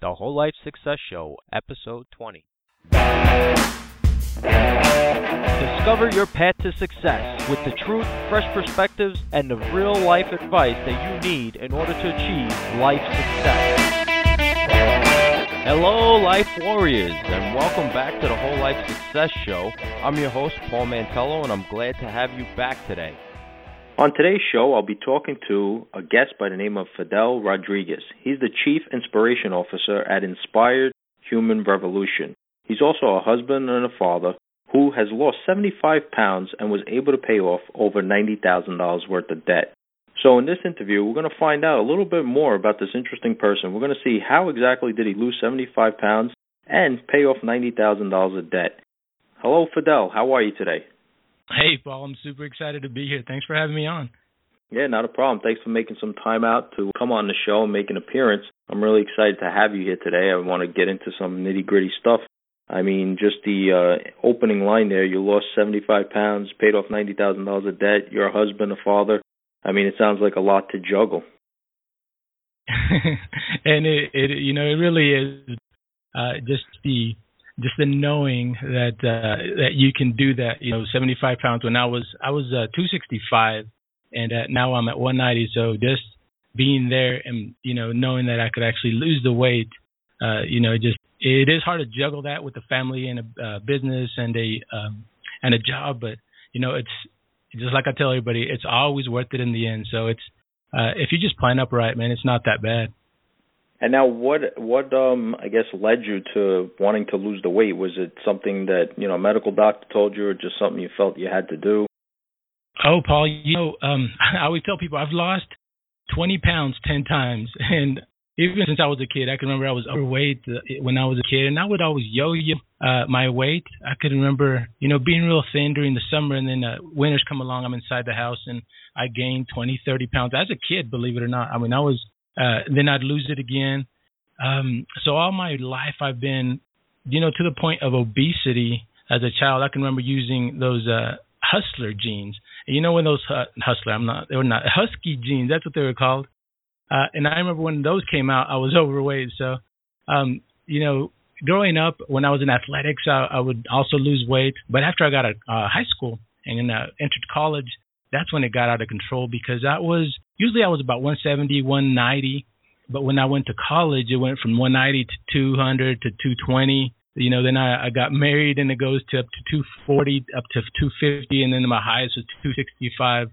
The Whole Life Success Show, Episode 20. Discover your path to success with the truth, fresh perspectives, and the real life advice that you need in order to achieve life success. Hello, Life Warriors, and welcome back to the Whole Life Success Show. I'm your host, Paul Mantello, and I'm glad to have you back today. On today's show, I'll be talking to a guest by the name of Fidel Rodriguez. He's the Chief Inspiration Officer at Inspired Human Revolution. He's also a husband and a father who has lost 75 pounds and was able to pay off over $90,000 worth of debt. So in this interview, we're going to find out a little bit more about this interesting person. We're going to see how exactly did he lose 75 pounds and pay off $90,000 of debt. Hello, Fidel. How are you today? Hey, Paul, I'm super excited to be here. Thanks for having me on. Yeah, not a problem. Thanks for making some time out to come on the show and make an appearance. I'm really excited to have you here today. I want to get into some nitty gritty stuff. I mean, just the uh, opening line there. You lost 75 pounds, paid off $90,000 of debt. You're a husband, a father. I mean, it sounds like a lot to juggle. and it, it, you know, it really is uh, just the just the knowing that uh, that you can do that. You know, 75 pounds when I was I was uh, 265, and uh, now I'm at 190. So just being there and you know knowing that I could actually lose the weight, uh, you know, just it is hard to juggle that with a family and a uh, business and a um, and a job, but you know it's just like I tell everybody, it's always worth it in the end. So it's uh, if you just plan up right, man, it's not that bad. And now, what what um I guess led you to wanting to lose the weight? Was it something that you know a medical doctor told you, or just something you felt you had to do? Oh, Paul, you know, um, I always tell people I've lost 20 pounds 10 times, and even since I was a kid, I can remember I was overweight uh, when I was a kid, and I would always yo-yo uh, my weight. I could remember, you know, being real thin during the summer, and then uh, winters come along. I'm inside the house, and I gained 20, 30 pounds as a kid. Believe it or not, I mean, I was uh, then I'd lose it again. Um, so all my life I've been, you know, to the point of obesity as a child. I can remember using those uh, hustler jeans. You know when those uh, hustler, I'm not, they were not husky jeans. That's what they were called. Uh, and I remember when those came out, I was overweight. So, um, you know, growing up when I was in athletics, I, I would also lose weight. But after I got to uh, high school and uh, entered college, that's when it got out of control because that was usually I was about 170, 190, but when I went to college, it went from 190 to 200 to 220. You know, then I, I got married and it goes to up to 240, up to 250, and then my highest was 265.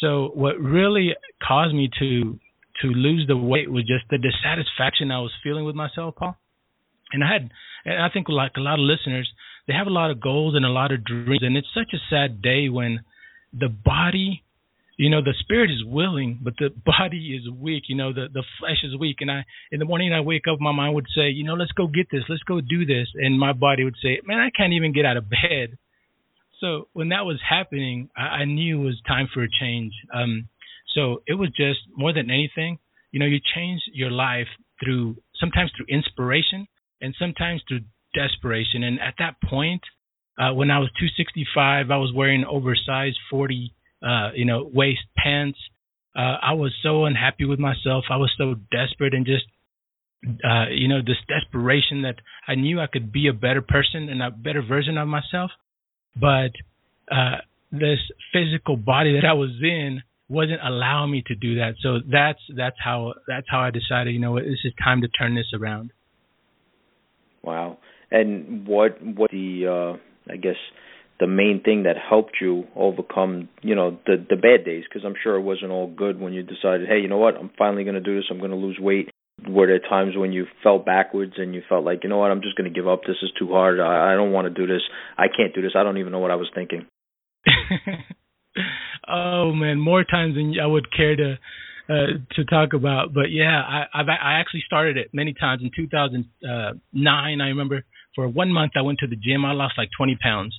So what really caused me to to lose the weight was just the dissatisfaction I was feeling with myself, Paul. And I had, and I think like a lot of listeners, they have a lot of goals and a lot of dreams, and it's such a sad day when the body you know the spirit is willing but the body is weak. You know the the flesh is weak. And i in the morning i wake up my mind would say you know let's go get this. Let's go do this. And my body would say man i can't even get out of bed. So when that was happening i, I knew it was time for a change. Um so it was just more than anything you know you change your life through sometimes through inspiration and sometimes through desperation. And at that point uh, when I was 265, I was wearing oversized 40, uh, you know, waist pants. Uh, I was so unhappy with myself. I was so desperate and just, uh, you know, this desperation that I knew I could be a better person and a better version of myself, but uh, this physical body that I was in wasn't allowing me to do that. So that's that's how that's how I decided. You know, this is time to turn this around. Wow. And what what the uh I guess the main thing that helped you overcome, you know, the the bad days because I'm sure it wasn't all good when you decided, hey, you know what, I'm finally going to do this. I'm going to lose weight. Were there times when you fell backwards and you felt like, you know what, I'm just going to give up. This is too hard. I, I don't want to do this. I can't do this. I don't even know what I was thinking. oh man, more times than I would care to uh, to talk about. But yeah, I I've, I actually started it many times in 2009. I remember for one month I went to the gym. I lost like 20 pounds,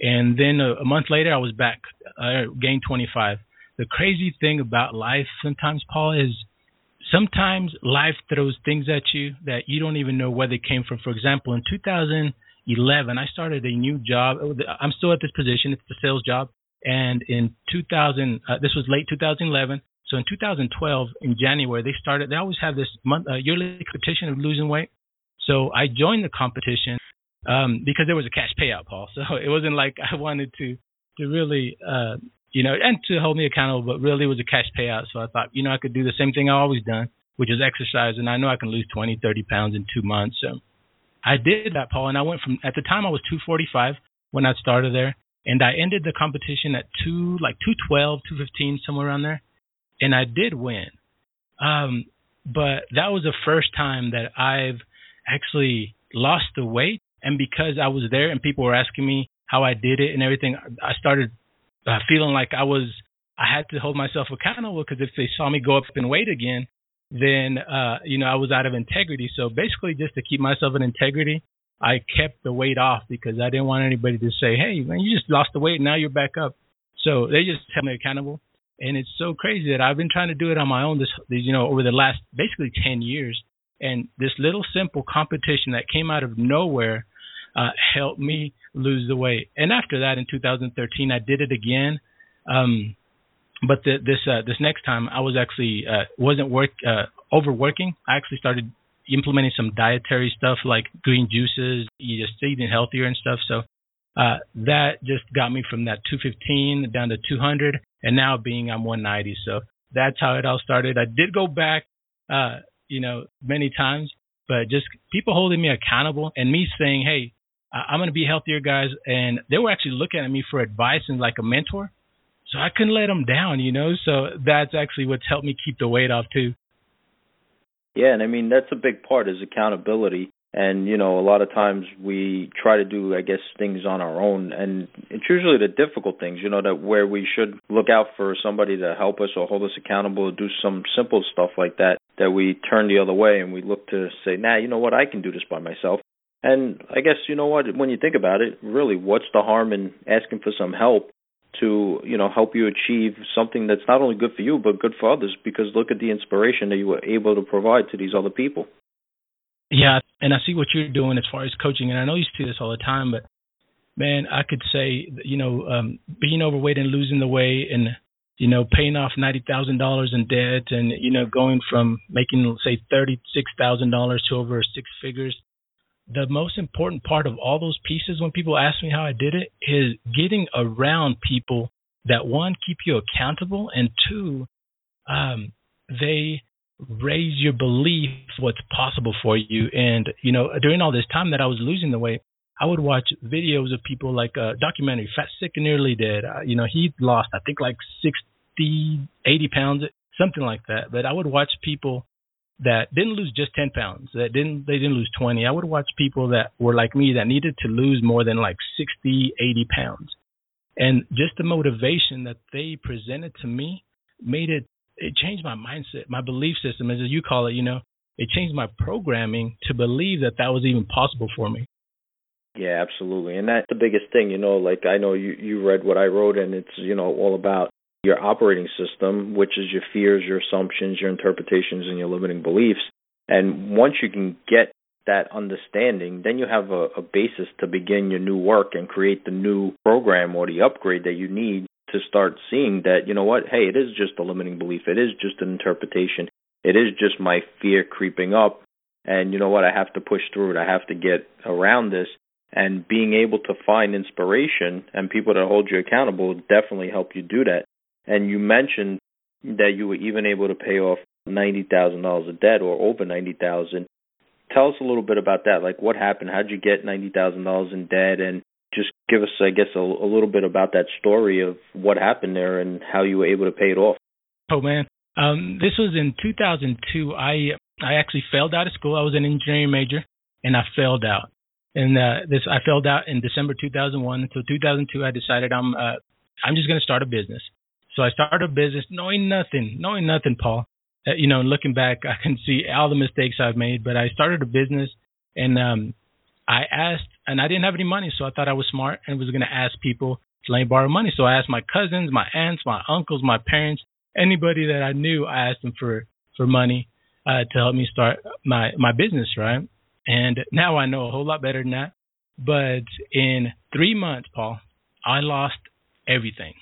and then a, a month later I was back. I gained 25. The crazy thing about life sometimes, Paul, is sometimes life throws things at you that you don't even know where they came from. For example, in 2011, I started a new job. I'm still at this position. It's a sales job. And in 2000, uh, this was late 2011. So in 2012, in January, they started. They always have this month uh, yearly competition of losing weight. So I joined the competition um, because there was a cash payout, Paul. So it wasn't like I wanted to to really, uh, you know, and to hold me accountable, but really it was a cash payout. So I thought, you know, I could do the same thing I always done, which is exercise, and I know I can lose 20, 30 pounds in two months. So I did that, Paul, and I went from at the time I was 245 when I started there, and I ended the competition at two like 212, 215, somewhere around there, and I did win. Um, but that was the first time that I've actually lost the weight, and because I was there and people were asking me how I did it and everything, I started uh, feeling like I was I had to hold myself accountable because if they saw me go up in weight again, then uh, you know I was out of integrity. So basically, just to keep myself in integrity, I kept the weight off because I didn't want anybody to say, "Hey, man, you just lost the weight, now you're back up." So they just held me accountable, and it's so crazy that I've been trying to do it on my own this, you know, over the last basically ten years. And this little simple competition that came out of nowhere uh, helped me lose the weight. And after that, in 2013, I did it again. Um, but the, this uh, this next time, I was actually uh, wasn't work uh, overworking. I actually started implementing some dietary stuff like green juices, you just eating healthier and stuff. So uh, that just got me from that 215 down to 200, and now being I'm 190. So that's how it all started. I did go back, uh, you know, many times, but just people holding me accountable and me saying, hey, I'm going to be healthier, guys. And they were actually looking at me for advice and like a mentor. So I couldn't let them down, you know. So that's actually what's helped me keep the weight off too. Yeah, and I mean that's a big part is accountability. And you know, a lot of times we try to do, I guess, things on our own, and it's usually the difficult things. You know, that where we should look out for somebody to help us or hold us accountable, or do some simple stuff like that. That we turn the other way and we look to say, "Nah, you know what? I can do this by myself." And I guess you know what, when you think about it, really, what's the harm in asking for some help to you know help you achieve something that's not only good for you but good for others? Because look at the inspiration that you were able to provide to these other people. Yeah, and I see what you're doing as far as coaching, and I know you see this all the time, but man, I could say you know um, being overweight and losing the weight and you know, paying off ninety thousand dollars in debt and, you know, going from making say thirty six thousand dollars to over six figures the most important part of all those pieces when people ask me how I did it is getting around people that one keep you accountable and two um, they raise your belief what's possible for you. And you know during all this time that I was losing the weight I would watch videos of people like a documentary Fat Sick and Nearly Dead. Uh, you know he lost I think like 60 80 pounds something like that. But I would watch people that didn't lose just 10 pounds, that didn't they didn't lose 20. I would watch people that were like me that needed to lose more than like 60, 80 pounds. And just the motivation that they presented to me made it it changed my mindset, my belief system as you call it, you know. It changed my programming to believe that that was even possible for me. Yeah, absolutely. And that's the biggest thing, you know, like I know you you read what I wrote and it's, you know, all about your operating system, which is your fears, your assumptions, your interpretations, and your limiting beliefs. And once you can get that understanding, then you have a, a, basis to begin your new work and create the new program or the upgrade that you need to start seeing that, you know what, hey, it is just a limiting belief. It is just an interpretation. It is just my fear creeping up. And you know what, I have to push through it. I have to get around this. And being able to find inspiration and people that hold you accountable definitely help you do that. And you mentioned that you were even able to pay off ninety thousand dollars of debt or over ninety thousand. Tell us a little bit about that. Like what happened? How'd you get ninety thousand dollars in debt? And just give us, I guess, a, a little bit about that story of what happened there and how you were able to pay it off. Oh man, um, this was in 2002. I I actually failed out of school. I was an engineering major, and I failed out. And uh, this I failed out in December 2001. So 2002, I decided I'm uh, I'm just going to start a business. So I started a business knowing nothing, knowing nothing, Paul. Uh, you know, looking back, I can see all the mistakes I've made, but I started a business and um I asked and I didn't have any money, so I thought I was smart and was going to ask people to me borrow money. So I asked my cousins, my aunts, my uncles, my parents, anybody that I knew, I asked them for for money uh to help me start my my business, right? And now I know a whole lot better than that. But in 3 months, Paul, I lost everything.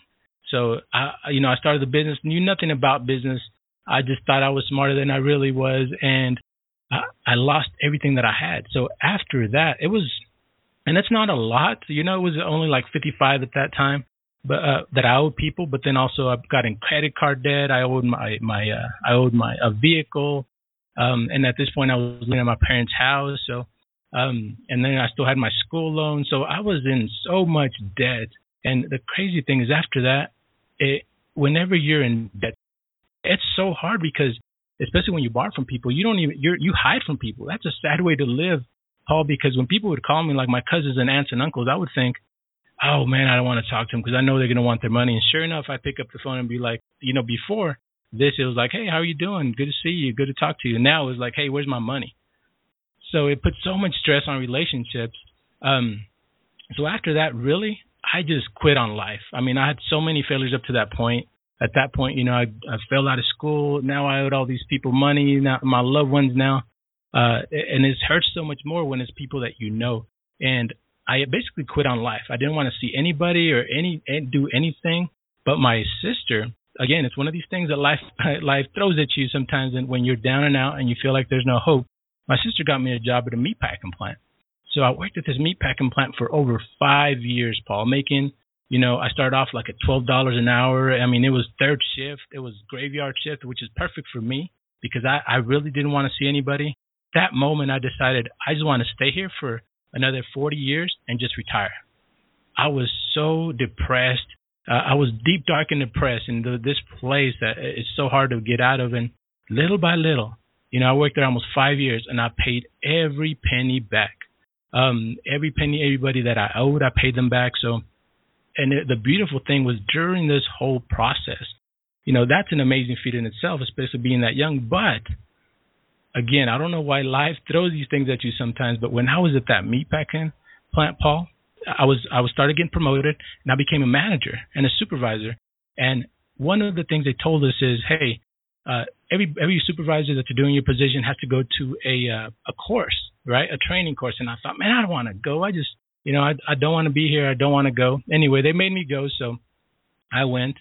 So I, you know, I started the business, knew nothing about business. I just thought I was smarter than I really was, and I, I lost everything that I had. So after that, it was, and it's not a lot. You know, it was only like 55 at that time, but uh, that I owed people. But then also I've got in credit card debt. I owed my my uh, I owed my a vehicle, um, and at this point I was living at my parents' house. So, um, and then I still had my school loan. So I was in so much debt. And the crazy thing is, after that, it whenever you're in debt, it's so hard because especially when you borrow from people, you don't even you you hide from people. That's a sad way to live, Paul. Because when people would call me, like my cousins and aunts and uncles, I would think, oh man, I don't want to talk to them because I know they're gonna want their money. And sure enough, I pick up the phone and be like, you know, before this it was like, hey, how are you doing? Good to see you. Good to talk to you. Now it's like, hey, where's my money? So it puts so much stress on relationships. Um, so after that, really, I just quit on life. I mean, I had so many failures up to that point at that point, you know, I, I fell out of school. Now I owed all these people money. Now my loved ones now, uh, and it hurts so much more when it's people that you know. And I basically quit on life. I didn't want to see anybody or any do anything. But my sister, again, it's one of these things that life life throws at you sometimes. And when you're down and out and you feel like there's no hope, my sister got me a job at a meatpacking plant. So I worked at this meatpacking plant for over five years, Paul, making you know, I started off like at twelve dollars an hour. I mean, it was third shift, it was graveyard shift, which is perfect for me because I, I really didn't want to see anybody. That moment, I decided I just want to stay here for another 40 years and just retire. I was so depressed. Uh, I was deep, dark, and depressed in the, this place that it's so hard to get out of. And little by little, you know, I worked there almost five years, and I paid every penny back. Um, every penny, everybody that I owed, I paid them back. So and the beautiful thing was during this whole process, you know, that's an amazing feat in itself, especially being that young. But again, I don't know why life throws these things at you sometimes. But when I was at that meatpacking plant, Paul, I was I was started getting promoted, and I became a manager and a supervisor. And one of the things they told us is, hey, uh, every every supervisor that you're doing your position has to go to a uh, a course, right? A training course. And I thought, man, I don't want to go. I just you know, I, I don't want to be here. I don't want to go. Anyway, they made me go, so I went.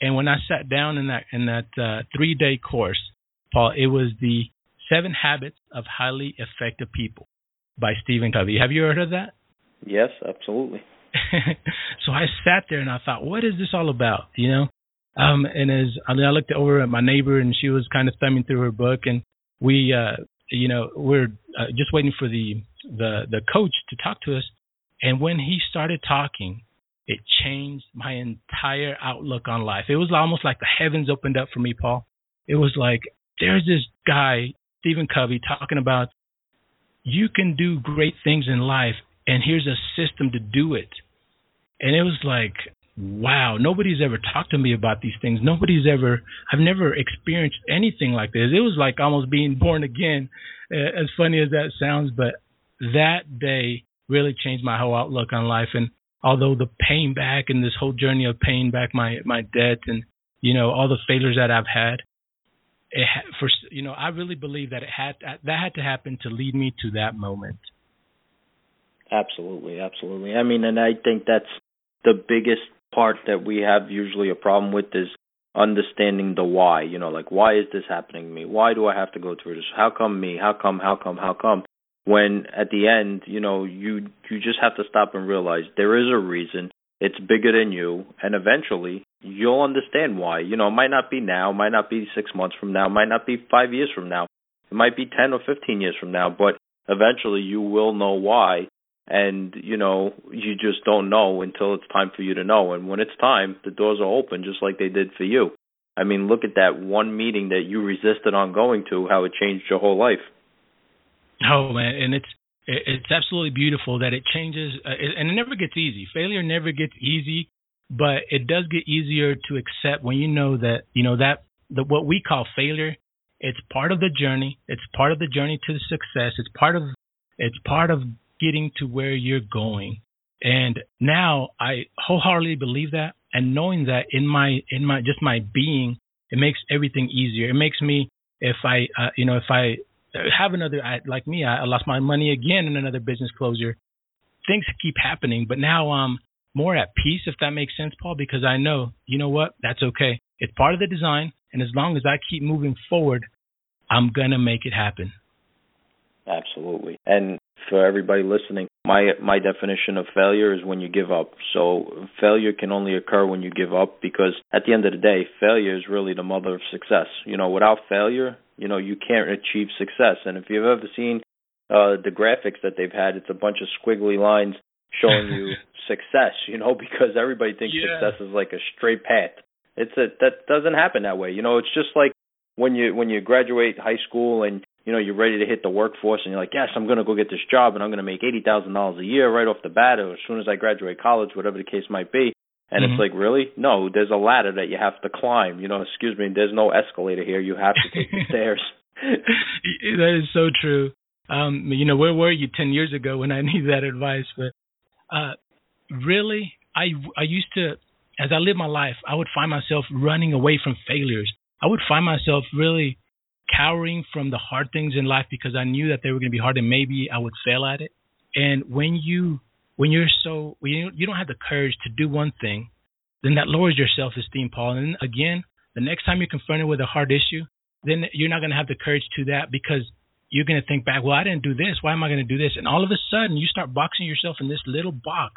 And when I sat down in that in that uh, three day course, Paul, it was the Seven Habits of Highly Effective People by Stephen Covey. Have you heard of that? Yes, absolutely. so I sat there and I thought, what is this all about? You know, um, and as I, mean, I looked over at my neighbor and she was kind of thumbing through her book, and we, uh, you know, we're uh, just waiting for the the the coach to talk to us. And when he started talking, it changed my entire outlook on life. It was almost like the heavens opened up for me, Paul. It was like there's this guy, Stephen Covey, talking about you can do great things in life, and here's a system to do it. And it was like, wow, nobody's ever talked to me about these things. Nobody's ever, I've never experienced anything like this. It was like almost being born again, uh, as funny as that sounds. But that day, really changed my whole outlook on life. And although the paying back and this whole journey of paying back my my debt and you know all the failures that I've had, it for you know I really believe that it had that had to happen to lead me to that moment. Absolutely, absolutely. I mean, and I think that's the biggest part that we have usually a problem with is understanding the why. You know, like why is this happening to me? Why do I have to go through this? How come me? How come? How come? How come? when at the end, you know, you you just have to stop and realize there is a reason. It's bigger than you, and eventually you'll understand why. You know, it might not be now, might not be six months from now, might not be five years from now, it might be ten or fifteen years from now, but eventually you will know why. And you know, you just don't know until it's time for you to know. And when it's time, the doors are open, just like they did for you. I mean, look at that one meeting that you resisted on going to, how it changed your whole life. Oh man, and it's it's absolutely beautiful that it changes, uh, and it never gets easy. Failure never gets easy, but it does get easier to accept when you know that you know that that what we call failure. It's part of the journey. It's part of the journey to success. It's part of it's part of getting to where you're going. And now I wholeheartedly believe that, and knowing that in my in my just my being, it makes everything easier. It makes me if I uh, you know if I have another I, like me. I, lost my money again in another business closure. Things keep happening, but now I'm more at peace, if that makes sense, Paul, because I know, you know what, that's okay. It's part of the design, and as long as I keep moving forward, I'm gonna make it happen. Absolutely. And for everybody listening, my my definition of failure is when you give up. So failure can only occur when you give up because at the end of the day, failure is really the mother of success. You know, without failure, you know, you can't achieve success. And if you've ever seen uh the graphics that they've had, it's a bunch of squiggly lines showing you success, you know, because everybody thinks yeah. success is like a straight path. It's a that doesn't happen that way. You know, it's just like when you when you graduate high school and you know you're ready to hit the workforce and you're like, yes, I'm going to go get this job and I'm going to make eighty thousand dollars a year right off the bat or as soon as I graduate college, whatever the case might be. And mm-hmm. it's like, really? No, there's a ladder that you have to climb. You know, excuse me, there's no escalator here. You have to take the stairs. that is so true. Um, you know, where were you ten years ago when I needed that advice? But uh, really, I I used to, as I lived my life, I would find myself running away from failures. I would find myself really cowering from the hard things in life because I knew that they were going to be hard and maybe I would fail at it. And when you when you're so when you, you don't have the courage to do one thing, then that lowers your self esteem, Paul. And again, the next time you're confronted with a hard issue, then you're not going to have the courage to that because you're going to think back, well, I didn't do this. Why am I going to do this? And all of a sudden, you start boxing yourself in this little box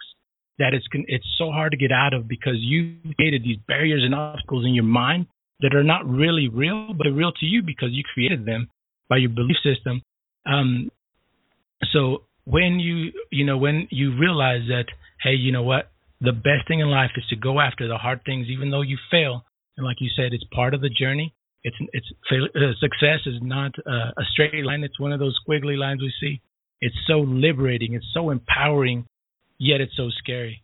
that it's it's so hard to get out of because you created these barriers and obstacles in your mind that are not really real, but are real to you because you created them by your belief system. Um, so when you you know when you realize that hey, you know what, the best thing in life is to go after the hard things, even though you fail, and like you said, it's part of the journey. It's it's uh, success is not uh, a straight line. It's one of those squiggly lines we see. It's so liberating. It's so empowering, yet it's so scary.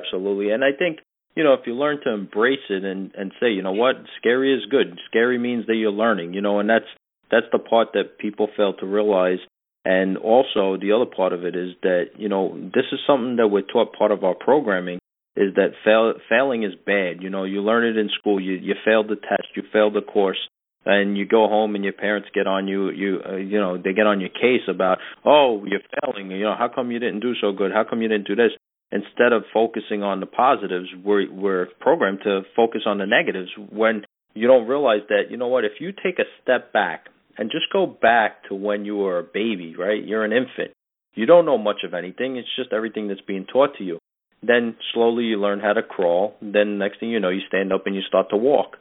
Absolutely, and I think you know, if you learn to embrace it and and say, you know what, scary is good. Scary means that you're learning, you know, and that's that's the part that people fail to realize. And also the other part of it is that, you know, this is something that we're taught part of our programming is that fail, failing is bad. You know, you learn it in school. You you failed the test, you failed the course, and you go home and your parents get on you. You uh, you know they get on your case about, oh, you're failing. You know, how come you didn't do so good? How come you didn't do this? Instead of focusing on the positives, we're we're programmed to focus on the negatives when you don't realize that, you know what, if you take a step back and just go back to when you were a baby, right? You're an infant. You don't know much of anything. It's just everything that's being taught to you. Then slowly you learn how to crawl. Then next thing you know, you stand up and you start to walk.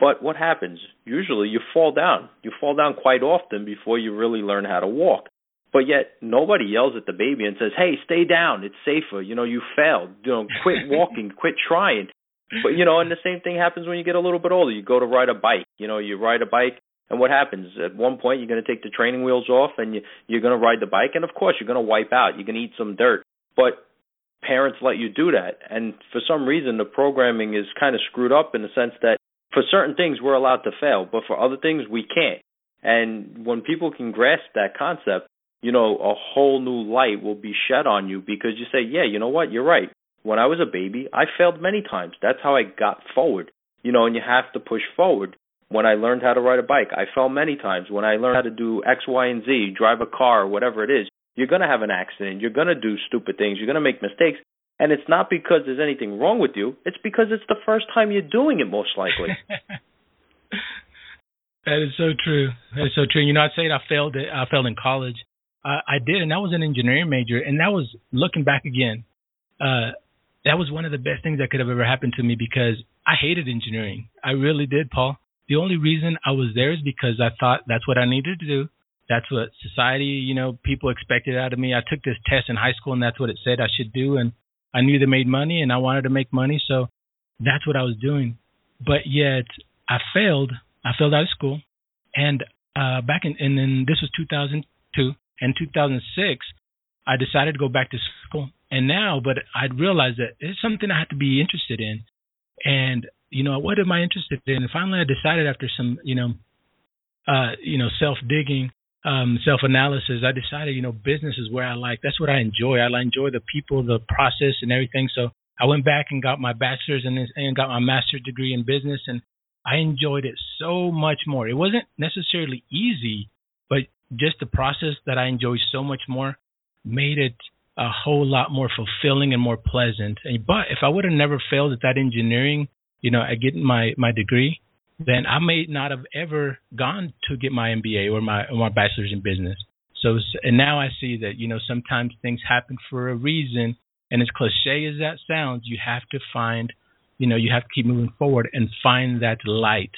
But what happens? Usually you fall down. You fall down quite often before you really learn how to walk. But yet nobody yells at the baby and says, "Hey, stay down. It's safer. You know, you failed. You know, quit walking, quit trying." But you know, and the same thing happens when you get a little bit older. You go to ride a bike. You know, you ride a bike, and what happens? At one point, you're going to take the training wheels off, and you, you're going to ride the bike, and of course, you're going to wipe out. You're going to eat some dirt. But parents let you do that, and for some reason, the programming is kind of screwed up in the sense that for certain things we're allowed to fail, but for other things we can't. And when people can grasp that concept, you know, a whole new light will be shed on you because you say, yeah, you know what, you're right. When I was a baby, I failed many times. That's how I got forward. You know, and you have to push forward. When I learned how to ride a bike, I fell many times. When I learned how to do X, Y, and Z, drive a car, whatever it is, you're going to have an accident. You're going to do stupid things. You're going to make mistakes. And it's not because there's anything wrong with you. It's because it's the first time you're doing it, most likely. that is so true. That is so true. You know, I'd say I failed. It. I failed in college uh, I did, and that was an engineering major, and that was looking back again. Uh, that was one of the best things that could have ever happened to me because I hated engineering. I really did, Paul. The only reason I was there is because I thought that's what I needed to do. That's what society, you know, people expected out of me. I took this test in high school, and that's what it said I should do. And I knew they made money, and I wanted to make money, so that's what I was doing. But yet, I failed. I failed out of school, and uh, back in, and then this was 2002 in 2006, I decided to go back to school. And now, but I realized that it's something I had to be interested in. And, you know, what am I interested in? And finally I decided after some, you know, uh, you know, self digging, um, self analysis, I decided, you know, business is where I like. That's what I enjoy. I enjoy the people, the process, and everything. So I went back and got my bachelor's and, and got my master's degree in business, and I enjoyed it so much more. It wasn't necessarily easy, just the process that I enjoy so much more made it a whole lot more fulfilling and more pleasant. And, but if I would have never failed at that engineering, you know, at getting my my degree, then I may not have ever gone to get my MBA or my or my bachelor's in business. So and now I see that you know sometimes things happen for a reason, and as cliche as that sounds, you have to find, you know, you have to keep moving forward and find that light,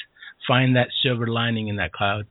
find that silver lining in that cloud.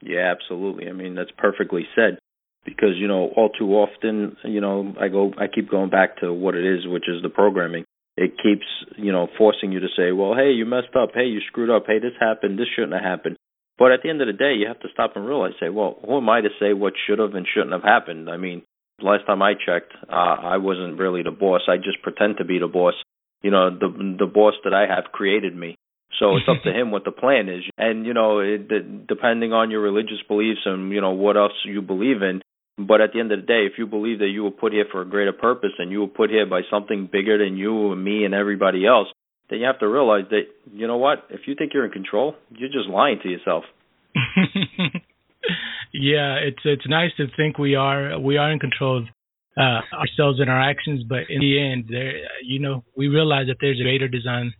Yeah, absolutely. I mean, that's perfectly said because you know all too often you know I go I keep going back to what it is, which is the programming. It keeps you know forcing you to say, well, hey, you messed up, hey, you screwed up, hey, this happened, this shouldn't have happened. But at the end of the day, you have to stop and realize, say, well, who am I to say what should have and shouldn't have happened? I mean, last time I checked, uh, I wasn't really the boss. I just pretend to be the boss. You know, the the boss that I have created me. So it's up to him what the plan is. And you know, it, depending on your religious beliefs and you know what else you believe in, but at the end of the day, if you believe that you were put here for a greater purpose and you were put here by something bigger than you and me and everybody else, then you have to realize that you know what? If you think you're in control, you're just lying to yourself. yeah, it's it's nice to think we are we are in control of uh, ourselves and our actions, but in the end, there you know we realize that there's a greater design.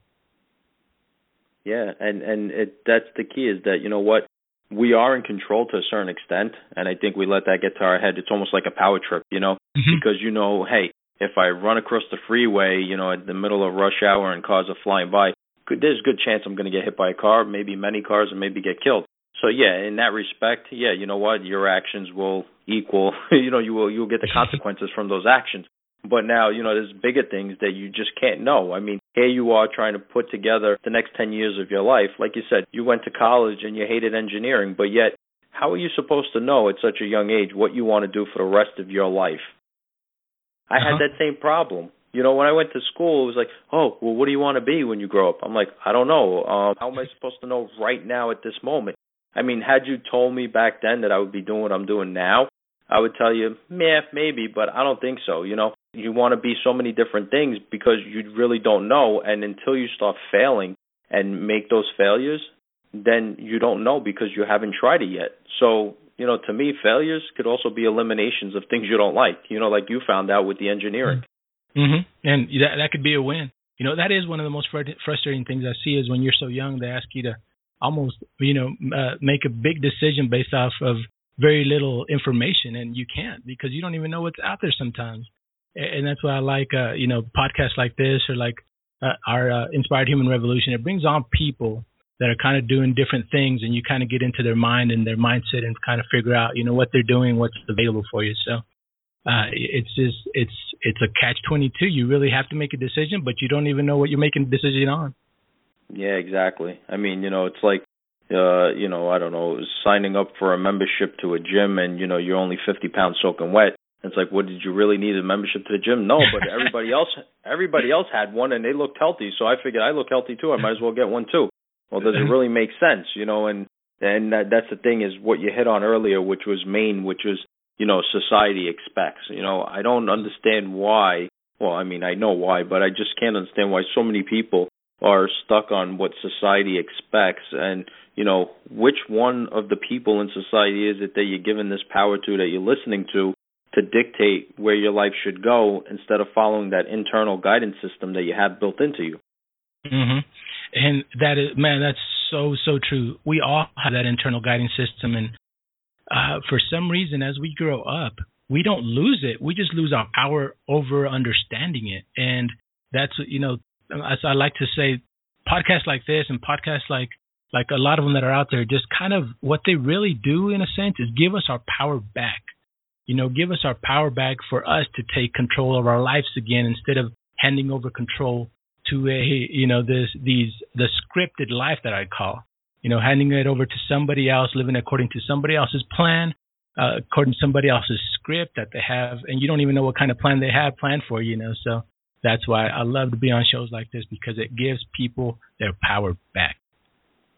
Yeah, and and it, that's the key is that you know what we are in control to a certain extent, and I think we let that get to our head. It's almost like a power trip, you know, mm-hmm. because you know, hey, if I run across the freeway, you know, at the middle of rush hour and cars are flying by, there's a good chance I'm going to get hit by a car, maybe many cars, and maybe get killed. So yeah, in that respect, yeah, you know what, your actions will equal, you know, you will you'll get the consequences from those actions. But now, you know, there's bigger things that you just can't know. I mean, here you are trying to put together the next 10 years of your life. Like you said, you went to college and you hated engineering, but yet, how are you supposed to know at such a young age what you want to do for the rest of your life? I uh-huh. had that same problem. You know, when I went to school, it was like, oh, well, what do you want to be when you grow up? I'm like, I don't know. Um, how am I supposed to know right now at this moment? I mean, had you told me back then that I would be doing what I'm doing now, I would tell you, meh, maybe, but I don't think so. You know, you want to be so many different things because you really don't know. And until you start failing and make those failures, then you don't know because you haven't tried it yet. So, you know, to me, failures could also be eliminations of things you don't like, you know, like you found out with the engineering. Mm-hmm. And that, that could be a win. You know, that is one of the most fr- frustrating things I see is when you're so young, they ask you to almost, you know, uh, make a big decision based off of very little information and you can't because you don't even know what's out there sometimes and that's why I like uh, you know podcasts like this or like uh, our uh, Inspired Human Revolution. It brings on people that are kind of doing different things, and you kind of get into their mind and their mindset and kind of figure out you know what they're doing, what's available for you. So uh, it's just it's it's a catch twenty two. You really have to make a decision, but you don't even know what you're making a decision on. Yeah, exactly. I mean, you know, it's like uh, you know, I don't know, signing up for a membership to a gym and, you know, you're only 50 pounds soaking wet. It's like, what did you really need a membership to the gym? No, but everybody else, everybody else had one and they looked healthy. So I figured I look healthy too. I might as well get one too. Well, does it really make sense? You know, and and that, that's the thing is what you hit on earlier, which was main, which was you know society expects. You know, I don't understand why. Well, I mean, I know why, but I just can't understand why so many people are stuck on what society expects and you know which one of the people in society is it that you're giving this power to that you're listening to to dictate where your life should go instead of following that internal guidance system that you have built into you. Mhm. And that is man, that's so so true. We all have that internal guidance system and uh, for some reason as we grow up, we don't lose it. We just lose our power over understanding it. And that's you know, as I like to say, podcasts like this and podcasts like like a lot of them that are out there just kind of what they really do in a sense is give us our power back you know, give us our power back for us to take control of our lives again instead of handing over control to a, you know, this, these, the scripted life that I call, you know, handing it over to somebody else, living according to somebody else's plan, uh, according to somebody else's script that they have, and you don't even know what kind of plan they have planned for you, know, so that's why I love to be on shows like this because it gives people their power back.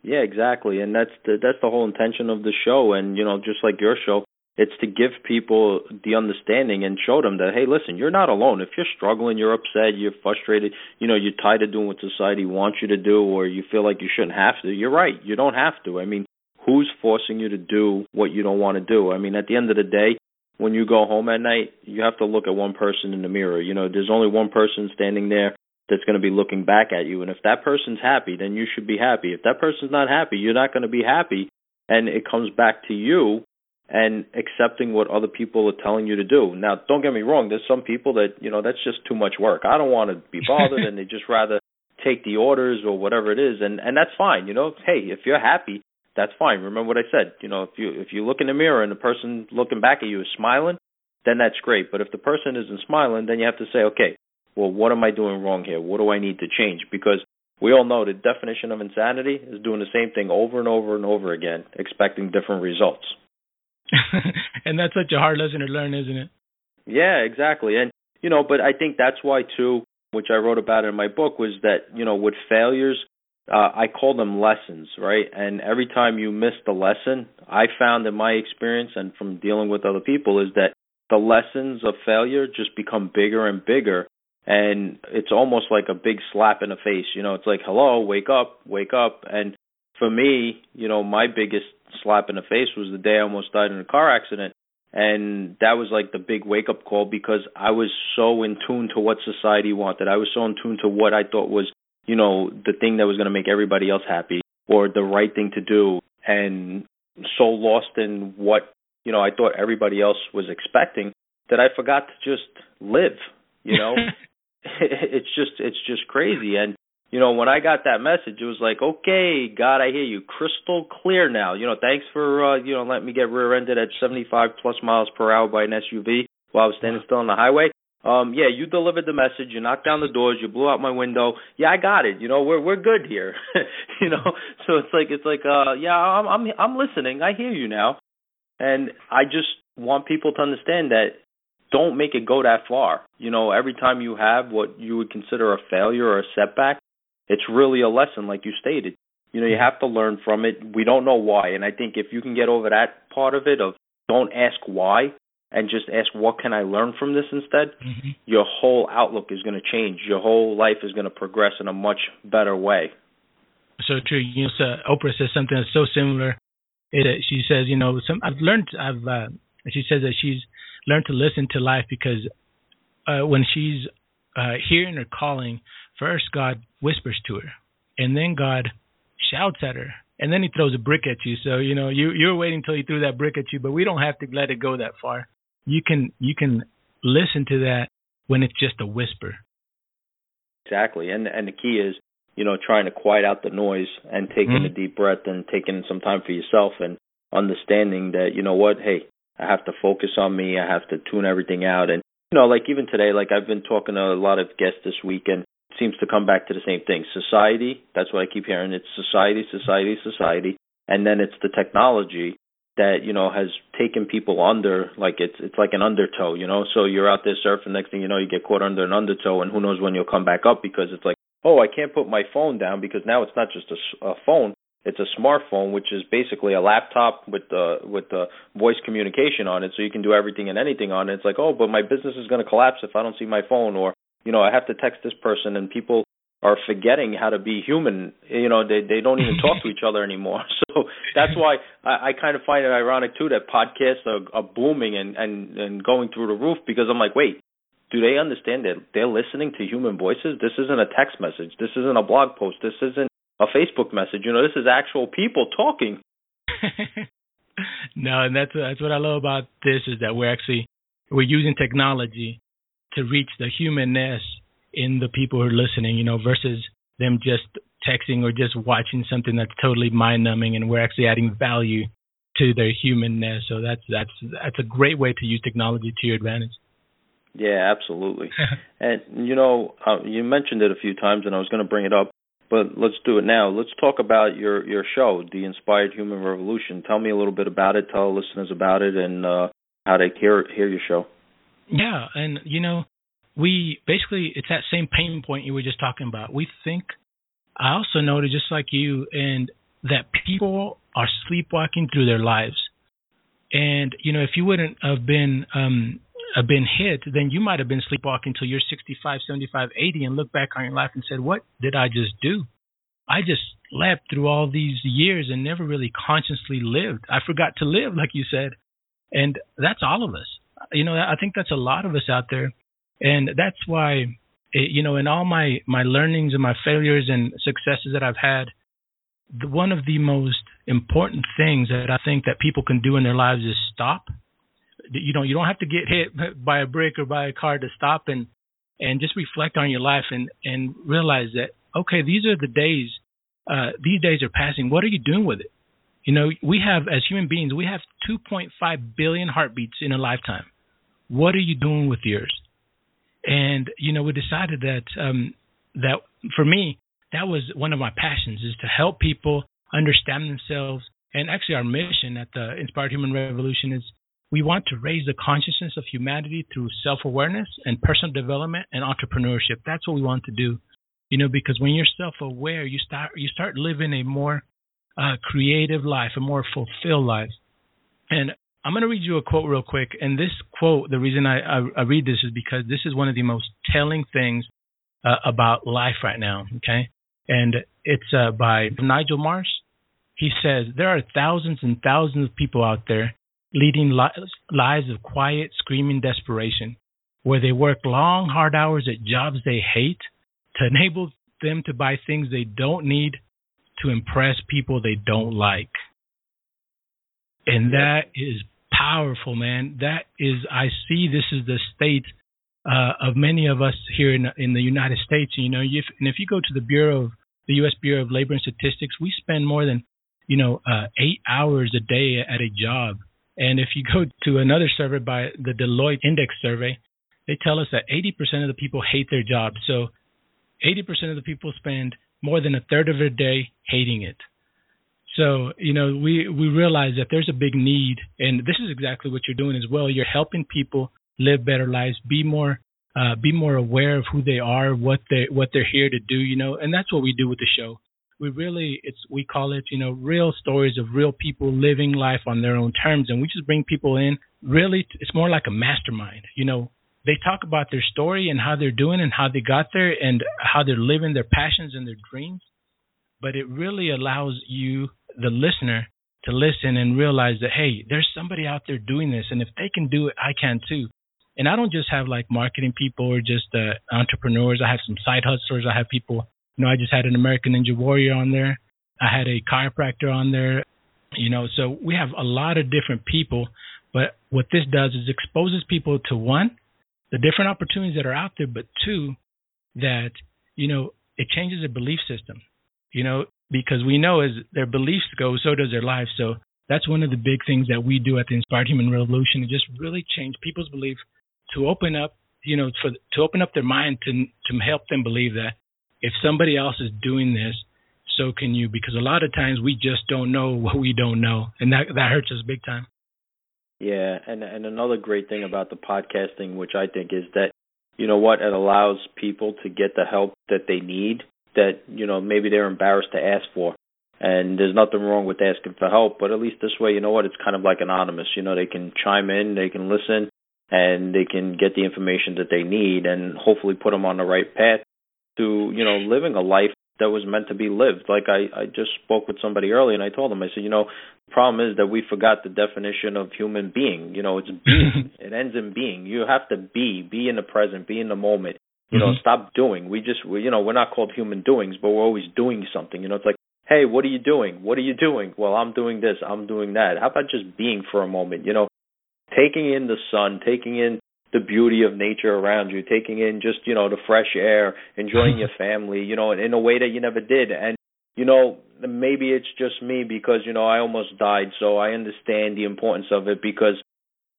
Yeah, exactly, and that's the that's the whole intention of the show. And you know, just like your show, it's to give people the understanding and show them that hey, listen, you're not alone. If you're struggling, you're upset, you're frustrated, you know, you're tired of doing what society wants you to do, or you feel like you shouldn't have to. You're right. You don't have to. I mean, who's forcing you to do what you don't want to do? I mean, at the end of the day, when you go home at night, you have to look at one person in the mirror. You know, there's only one person standing there that's going to be looking back at you. And if that person's happy, then you should be happy. If that person's not happy, you're not going to be happy. And it comes back to you and accepting what other people are telling you to do. Now, don't get me wrong, there's some people that, you know, that's just too much work. I don't want to be bothered and they just rather take the orders or whatever it is and and that's fine, you know. Hey, if you're happy, that's fine. Remember what I said, you know, if you if you look in the mirror and the person looking back at you is smiling, then that's great. But if the person isn't smiling, then you have to say, okay, well, what am I doing wrong here? What do I need to change? Because we all know the definition of insanity is doing the same thing over and over and over again, expecting different results. and that's such a hard lesson to learn, isn't it? Yeah, exactly. And you know, but I think that's why too, which I wrote about in my book, was that you know with failures, uh, I call them lessons, right? And every time you miss the lesson, I found in my experience and from dealing with other people is that the lessons of failure just become bigger and bigger and it's almost like a big slap in the face. You know, it's like, hello, wake up, wake up. And for me, you know, my biggest slap in the face was the day I almost died in a car accident. And that was like the big wake up call because I was so in tune to what society wanted. I was so in tune to what I thought was, you know, the thing that was going to make everybody else happy or the right thing to do. And so lost in what, you know, I thought everybody else was expecting that I forgot to just live, you know? it's just it's just crazy and you know when i got that message it was like okay god i hear you. Crystal clear now. You know thanks for uh you know letting me get rear ended at 75 plus miles per hour by an suv while i was standing still on the highway. Um yeah you delivered the message. You knocked down the doors. You blew out my window. Yeah i got it. You know we're we're good here. You know so it's like it's like uh yeah i'm i'm i'm listening. I hear you now. And i just want people to understand that don't make it go that far. You know, every time you have what you would consider a failure or a setback, it's really a lesson, like you stated. You know, you have to learn from it. We don't know why, and I think if you can get over that part of it of don't ask why and just ask what can I learn from this instead, mm-hmm. your whole outlook is going to change. Your whole life is going to progress in a much better way. So true. You know, so Oprah says something that's so similar. It, she says, you know, some I've learned. I've. Uh, she says that she's learn to listen to life because uh, when she's uh, hearing her calling, first God whispers to her, and then God shouts at her, and then He throws a brick at you. So you know you you're waiting until He threw that brick at you, but we don't have to let it go that far. You can you can listen to that when it's just a whisper. Exactly, and and the key is you know trying to quiet out the noise and taking mm-hmm. a deep breath and taking some time for yourself and understanding that you know what hey I have to focus on me. I have to tune everything out. And, you know, like even today, like I've been talking to a lot of guests this week and it seems to come back to the same thing. Society, that's what I keep hearing. It's society, society, society. And then it's the technology that, you know, has taken people under like it's it's like an undertow, you know. So you're out there surfing, next thing you know you get caught under an undertow and who knows when you'll come back up because it's like, oh, I can't put my phone down because now it's not just a, a phone, it's a smartphone, which is basically a laptop with the with the voice communication on it, so you can do everything and anything on it. It's like, oh, but my business is going to collapse if I don't see my phone, or you know, I have to text this person, and people are forgetting how to be human. You know, they they don't even talk to each other anymore. So that's why I, I kind of find it ironic too that podcasts are, are booming and and and going through the roof because I'm like, wait, do they understand that they're listening to human voices? This isn't a text message. This isn't a blog post. This isn't a Facebook message. You know, this is actual people talking. no, and that's that's what I love about this is that we're actually we're using technology to reach the humanness in the people who are listening. You know, versus them just texting or just watching something that's totally mind numbing, and we're actually adding value to their humanness. So that's that's that's a great way to use technology to your advantage. Yeah, absolutely. and you know, uh, you mentioned it a few times, and I was going to bring it up but let's do it now. Let's talk about your your show, The Inspired Human Revolution. Tell me a little bit about it. Tell listeners about it and uh, how to hear hear your show. Yeah, and you know, we basically it's that same pain point you were just talking about. We think I also noted just like you and that people are sleepwalking through their lives. And you know, if you wouldn't have been um have been hit, then you might have been sleepwalking until you're 65, 75, 80 and look back on your life and said, what did I just do? I just slept through all these years and never really consciously lived. I forgot to live, like you said. And that's all of us. you know, I think that's a lot of us out there, and that's why, it, you know, in all my my learnings and my failures and successes that I've had, one of the most important things that I think that people can do in their lives is stop. You know, you don't have to get hit by a brick or by a car to stop and and just reflect on your life and and realize that okay, these are the days. Uh, these days are passing. What are you doing with it? You know, we have as human beings, we have 2.5 billion heartbeats in a lifetime. What are you doing with yours? And you know, we decided that um, that for me, that was one of my passions is to help people understand themselves. And actually, our mission at the Inspired Human Revolution is we want to raise the consciousness of humanity through self-awareness and personal development and entrepreneurship. That's what we want to do. You know, because when you're self-aware, you start you start living a more uh, creative life, a more fulfilled life. And I'm going to read you a quote real quick. And this quote, the reason I, I, I read this is because this is one of the most telling things uh, about life right now. Okay, and it's uh, by Nigel Marsh. He says there are thousands and thousands of people out there leading li- lives of quiet, screaming desperation, where they work long, hard hours at jobs they hate to enable them to buy things they don't need to impress people they don't like. And that is powerful, man. That is, I see this is the state uh, of many of us here in in the United States. You know, if, and if you go to the Bureau of the U.S. Bureau of Labor and Statistics, we spend more than you know uh, eight hours a day at a job. And if you go to another survey by the Deloitte Index survey, they tell us that 80% of the people hate their job. So 80% of the people spend more than a third of their day hating it. So, you know, we, we realize that there's a big need, and this is exactly what you're doing as well. You're helping people live better lives, be more uh, be more aware of who they are, what they what they're here to do, you know, and that's what we do with the show. We really it's we call it, you know, real stories of real people living life on their own terms, and we just bring people in. Really, it's more like a mastermind, you know. They talk about their story and how they're doing and how they got there and how they're living their passions and their dreams. But it really allows you, the listener, to listen and realize that hey, there's somebody out there doing this, and if they can do it, I can too and I don't just have like marketing people or just uh, entrepreneurs. I have some side hustlers. I have people. You know, I just had an American Ninja Warrior on there. I had a chiropractor on there. You know, so we have a lot of different people. But what this does is exposes people to one, the different opportunities that are out there, but two, that you know it changes their belief system. You know, because we know as their beliefs go, so does their life. So that's one of the big things that we do at the Inspired Human Revolution to just really change people's belief to open up, you know, for to open up their mind to to help them believe that if somebody else is doing this, so can you. Because a lot of times we just don't know what we don't know, and that that hurts us big time. Yeah, and and another great thing about the podcasting, which I think is that you know what it allows people to get the help that they need that you know maybe they're embarrassed to ask for. And there's nothing wrong with asking for help but at least this way you know what it's kind of like anonymous. You know they can chime in they can listen and they can get the information that they need and hopefully put them on the right path to you know living a life that was meant to be lived. Like i i just spoke with somebody earlier and i told them i said you know the problem is that we forgot the definition of human being. You know it's being. It ends in being. You have to be be in the present be in the moment. You mm-hmm. know stop doing. We just we, you know we're not called human doings but we're always doing something. You know it's like hey what are you doing? What are you doing? Well i'm doing this. I'm doing that. How about just being for a moment? You know taking in the sun, taking in the beauty of nature around you, taking in just, you know, the fresh air, enjoying your family, you know, in a way that you never did. And, you know, maybe it's just me because, you know, I almost died, so I understand the importance of it because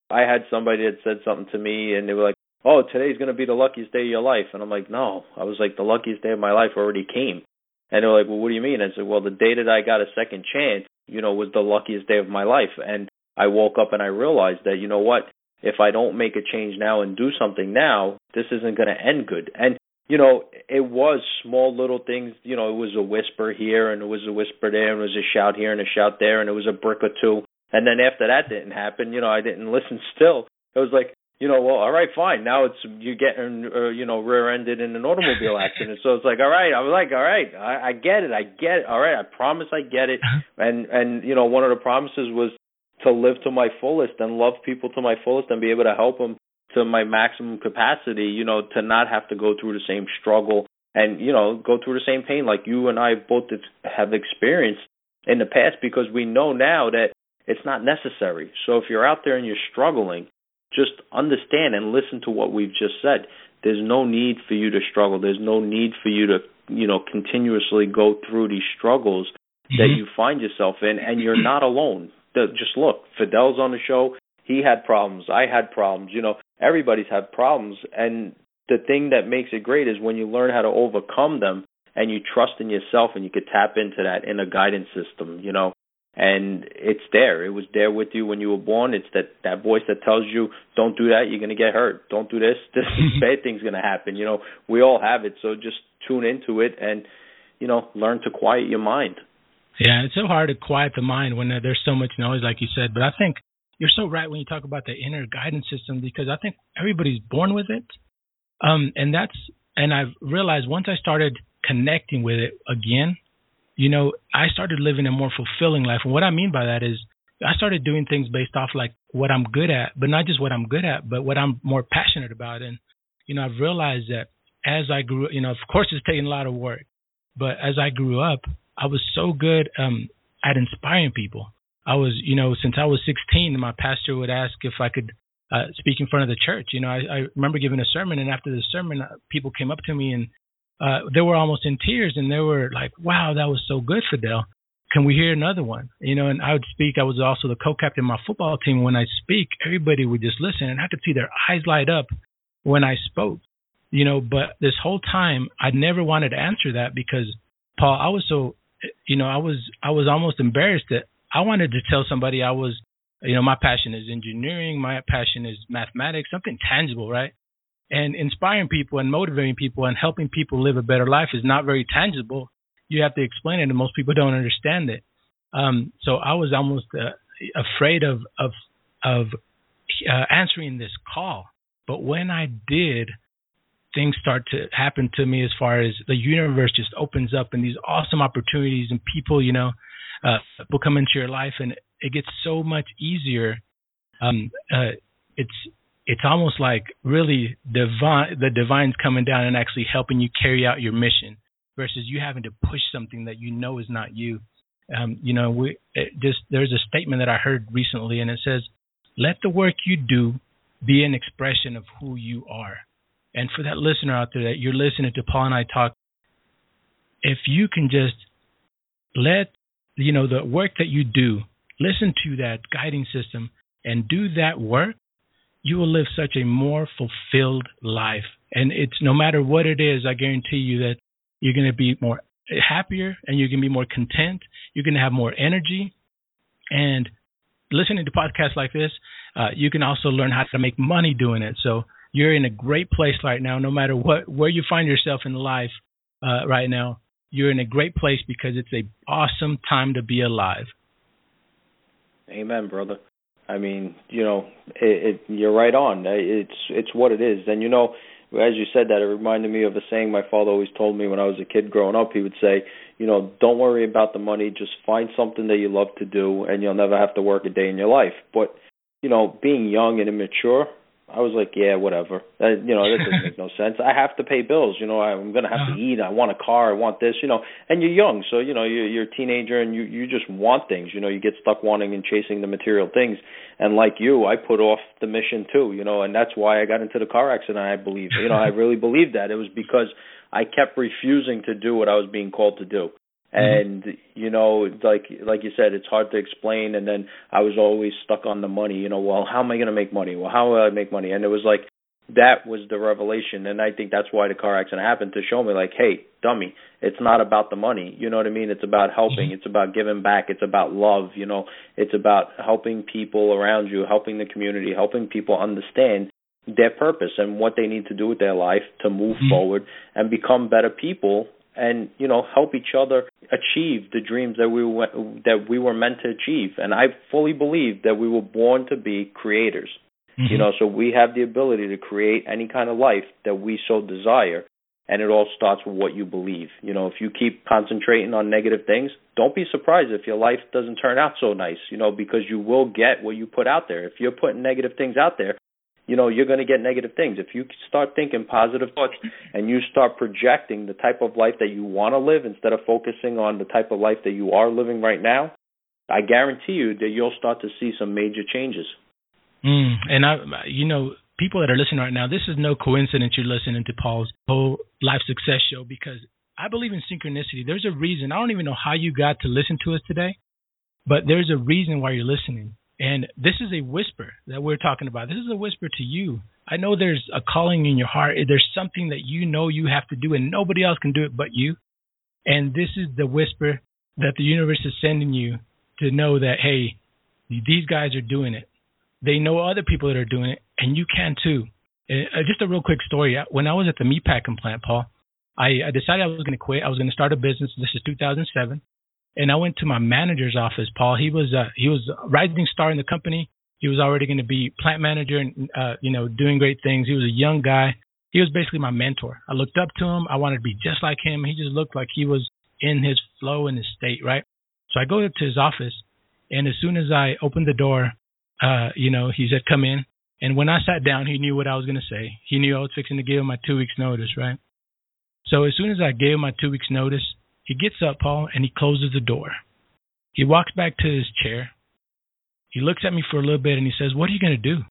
I had somebody that said something to me and they were like, Oh, today's gonna be the luckiest day of your life and I'm like, No. I was like, The luckiest day of my life already came. And they're like, Well, what do you mean? I said, Well, the day that I got a second chance, you know, was the luckiest day of my life and I woke up and I realized that, you know what, if I don't make a change now and do something now, this isn't going to end good. And, you know, it was small little things, you know, it was a whisper here and it was a whisper there and it was a shout here and a shout there and it was a brick or two. And then after that didn't happen, you know, I didn't listen still. It was like, you know, well, all right, fine. Now it's you getting, uh, you know, rear-ended in an automobile accident. so it's like, all right. I was like, all right, I, I get it, I get it. All right, I promise I get it. And and you know, one of the promises was to live to my fullest and love people to my fullest and be able to help them to my maximum capacity, you know, to not have to go through the same struggle and, you know, go through the same pain like you and I both have experienced in the past because we know now that it's not necessary. So if you're out there and you're struggling, just understand and listen to what we've just said. There's no need for you to struggle. There's no need for you to, you know, continuously go through these struggles mm-hmm. that you find yourself in and you're not alone. Just look, Fidel's on the show. He had problems. I had problems. You know, everybody's had problems and the thing that makes it great is when you learn how to overcome them and you trust in yourself and you could tap into that inner guidance system, you know. And it's there. It was there with you when you were born. It's that that voice that tells you, "Don't do that. You're gonna get hurt. Don't do this. This bad thing's gonna happen." You know, we all have it. So just tune into it and, you know, learn to quiet your mind. Yeah, it's so hard to quiet the mind when there's so much noise, like you said. But I think you're so right when you talk about the inner guidance system because I think everybody's born with it. Um, and that's and I've realized once I started connecting with it again, you know, I started living a more fulfilling life. And what I mean by that is I started doing things based off like what I'm good at, but not just what I'm good at, but what I'm more passionate about. And, you know, I've realized that as I grew, you know, of course it's taking a lot of work, but as I grew up, I was so good um, at inspiring people. I was, you know, since I was 16, my pastor would ask if I could uh, speak in front of the church. You know, I, I remember giving a sermon, and after the sermon, uh, people came up to me and uh, they were almost in tears, and they were like, "Wow, that was so good, Fidel. Can we hear another one?" You know, and I would speak. I was also the co-captain of my football team. When I speak, everybody would just listen, and I could see their eyes light up when I spoke. You know, but this whole time, I never wanted to answer that because Paul, I was so, you know, I was I was almost embarrassed that I wanted to tell somebody I was you know, my passion is engineering, my passion is mathematics, something tangible, right? And inspiring people and motivating people and helping people live a better life is not very tangible. You have to explain it, and most people don't understand it. Um, so I was almost uh, afraid of of of uh, answering this call. But when I did, things start to happen to me as far as the universe just opens up and these awesome opportunities and people, you know, uh, will come into your life and it gets so much easier. Um, uh, it's it's almost like really divine the divine's coming down and actually helping you carry out your mission versus you having to push something that you know is not you. Um, you know, we just there's a statement that I heard recently, and it says, "Let the work you do be an expression of who you are." And for that listener out there that you're listening to Paul and I talk, if you can just let you know the work that you do listen to that guiding system and do that work, you will live such a more fulfilled life. And it's no matter what it is, I guarantee you that you're going to be more happier and you're going to be more content. You're going to have more energy. And listening to podcasts like this, uh, you can also learn how to make money doing it. So you're in a great place right now, no matter what where you find yourself in life uh, right now. You're in a great place because it's a awesome time to be alive. Amen, brother. I mean, you know, it, it, you're right on. It's it's what it is. And you know, as you said that, it reminded me of a saying my father always told me when I was a kid growing up. He would say, you know, don't worry about the money. Just find something that you love to do, and you'll never have to work a day in your life. But you know, being young and immature, I was like, yeah, whatever. That, you know, that doesn't make no sense. I have to pay bills. You know, I'm gonna have uh-huh. to eat. I want a car. I want this. You know, and you're young, so you know you're, you're a teenager and you you just want things. You know, you get stuck wanting and chasing the material things. And like you, I put off the mission too. You know, and that's why I got into the car accident. I believe. You know, I really believe that it was because I kept refusing to do what I was being called to do. Mm-hmm. and you know like like you said it's hard to explain. And then i was always stuck on the money you know well how am i going to make money? Well how will i make money? And it was like that was the revelation. And i think that's why the car accident happened to show me like hey dummy it's not about the money. You know what i mean? It's about helping. Mm-hmm. it's about giving back. It's about love you know? It's about helping people around you helping the community helping people understand their purpose and what they need to do with their life to move mm-hmm. forward and become better people and you know help each other achieve the dreams that we went, that we were meant to achieve and i fully believe that we were born to be creators mm-hmm. you know so we have the ability to create any kind of life that we so desire and it all starts with what you believe. You know, if you keep concentrating on negative things, don't be surprised if your life doesn't turn out so nice, you know, because you will get what you put out there. If you're putting negative things out there, you know, you're going to get negative things. If you start thinking positive thoughts and you start projecting the type of life that you want to live instead of focusing on the type of life that you are living right now, I guarantee you that you'll start to see some major changes. Mm, and I, you know, people that are listening right now, this is no coincidence you're listening to Paul's whole life success show because I believe in synchronicity. There's a reason. I don't even know how you got to listen to us today, but there's a reason why you're listening. And this is a whisper that we're talking about. This is a whisper to you. I know there's a calling in your heart. There's something that you know you have to do, and nobody else can do it but you. And this is the whisper that the universe is sending you to know that, hey, these guys are doing it. They know other people that are doing it, and you can too. Uh, just a real quick story. When I was at the meatpacking plant, Paul, I, I decided I was going to quit. I was going to start a business. This is 2007, and I went to my manager's office. Paul, he was uh, he was a rising star in the company. He was already going to be plant manager and uh, you know doing great things. He was a young guy. He was basically my mentor. I looked up to him. I wanted to be just like him. He just looked like he was in his flow in his state, right? So I go to his office, and as soon as I opened the door, uh, you know, he said, "Come in." And when I sat down, he knew what I was going to say. He knew I was fixing to give him my two weeks notice, right? So as soon as I gave him my two weeks notice, he gets up, Paul, and he closes the door. He walks back to his chair. He looks at me for a little bit and he says, "What are you going to do?"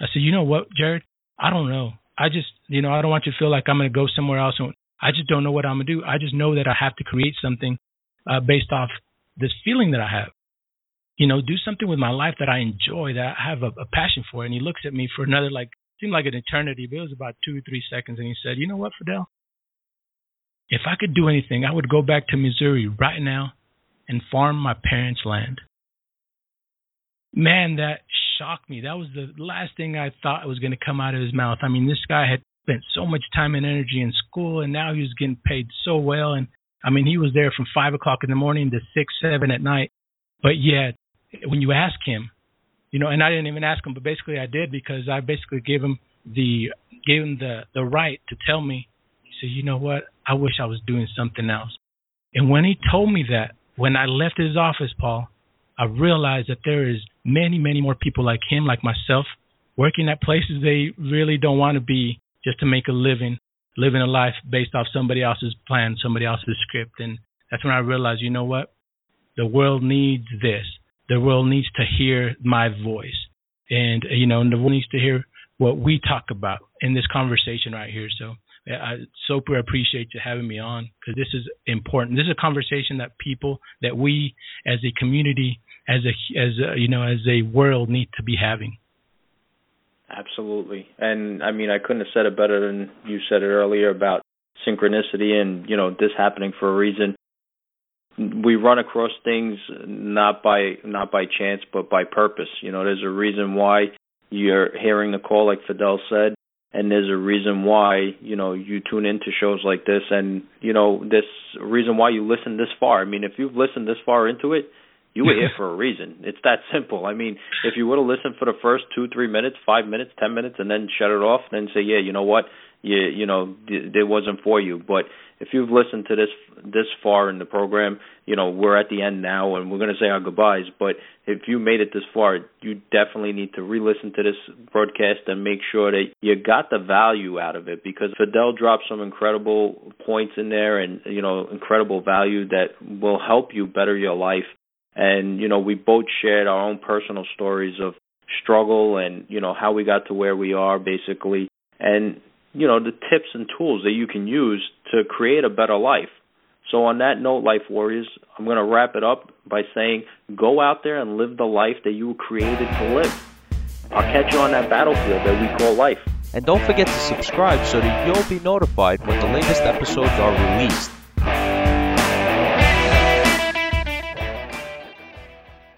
I said, "You know what, Jared? I don't know. I just, you know, I don't want you to feel like I'm going to go somewhere else. I just don't know what I'm going to do. I just know that I have to create something uh, based off this feeling that I have you know, do something with my life that I enjoy, that I have a, a passion for. And he looks at me for another, like, seemed like an eternity, but it was about two or three seconds. And he said, You know what, Fidel? If I could do anything, I would go back to Missouri right now and farm my parents' land. Man, that shocked me. That was the last thing I thought was going to come out of his mouth. I mean, this guy had spent so much time and energy in school, and now he was getting paid so well. And I mean, he was there from five o'clock in the morning to six, seven at night. But yet, when you ask him, you know, and I didn't even ask him, but basically I did because I basically gave him the gave him the the right to tell me. He said, "You know what? I wish I was doing something else." And when he told me that, when I left his office, Paul, I realized that there is many, many more people like him, like myself, working at places they really don't want to be just to make a living, living a life based off somebody else's plan, somebody else's script. And that's when I realized, you know what? The world needs this the world needs to hear my voice, and you know, the world needs to hear what we talk about in this conversation right here. So I super appreciate you having me on because this is important. This is a conversation that people, that we as a community, as a as a, you know, as a world need to be having. Absolutely, and I mean, I couldn't have said it better than you said it earlier about synchronicity and you know this happening for a reason we run across things not by not by chance but by purpose you know there's a reason why you're hearing the call like Fidel said and there's a reason why you know you tune into shows like this and you know this reason why you listen this far. I mean if you've listened this far into it you were here for a reason. It's that simple. I mean if you would have listened for the first two three minutes five minutes ten minutes and then shut it off then say yeah you know what you you know it wasn't for you but if you've listened to this this far in the program, you know we're at the end now, and we're going to say our goodbyes. But if you made it this far, you definitely need to re-listen to this broadcast and make sure that you got the value out of it because Fidel dropped some incredible points in there, and you know incredible value that will help you better your life. And you know we both shared our own personal stories of struggle and you know how we got to where we are basically and you know the tips and tools that you can use to create a better life. So on that note, life warriors, I'm going to wrap it up by saying go out there and live the life that you were created to live. I'll catch you on that battlefield that we call life. And don't forget to subscribe so that you'll be notified when the latest episodes are released.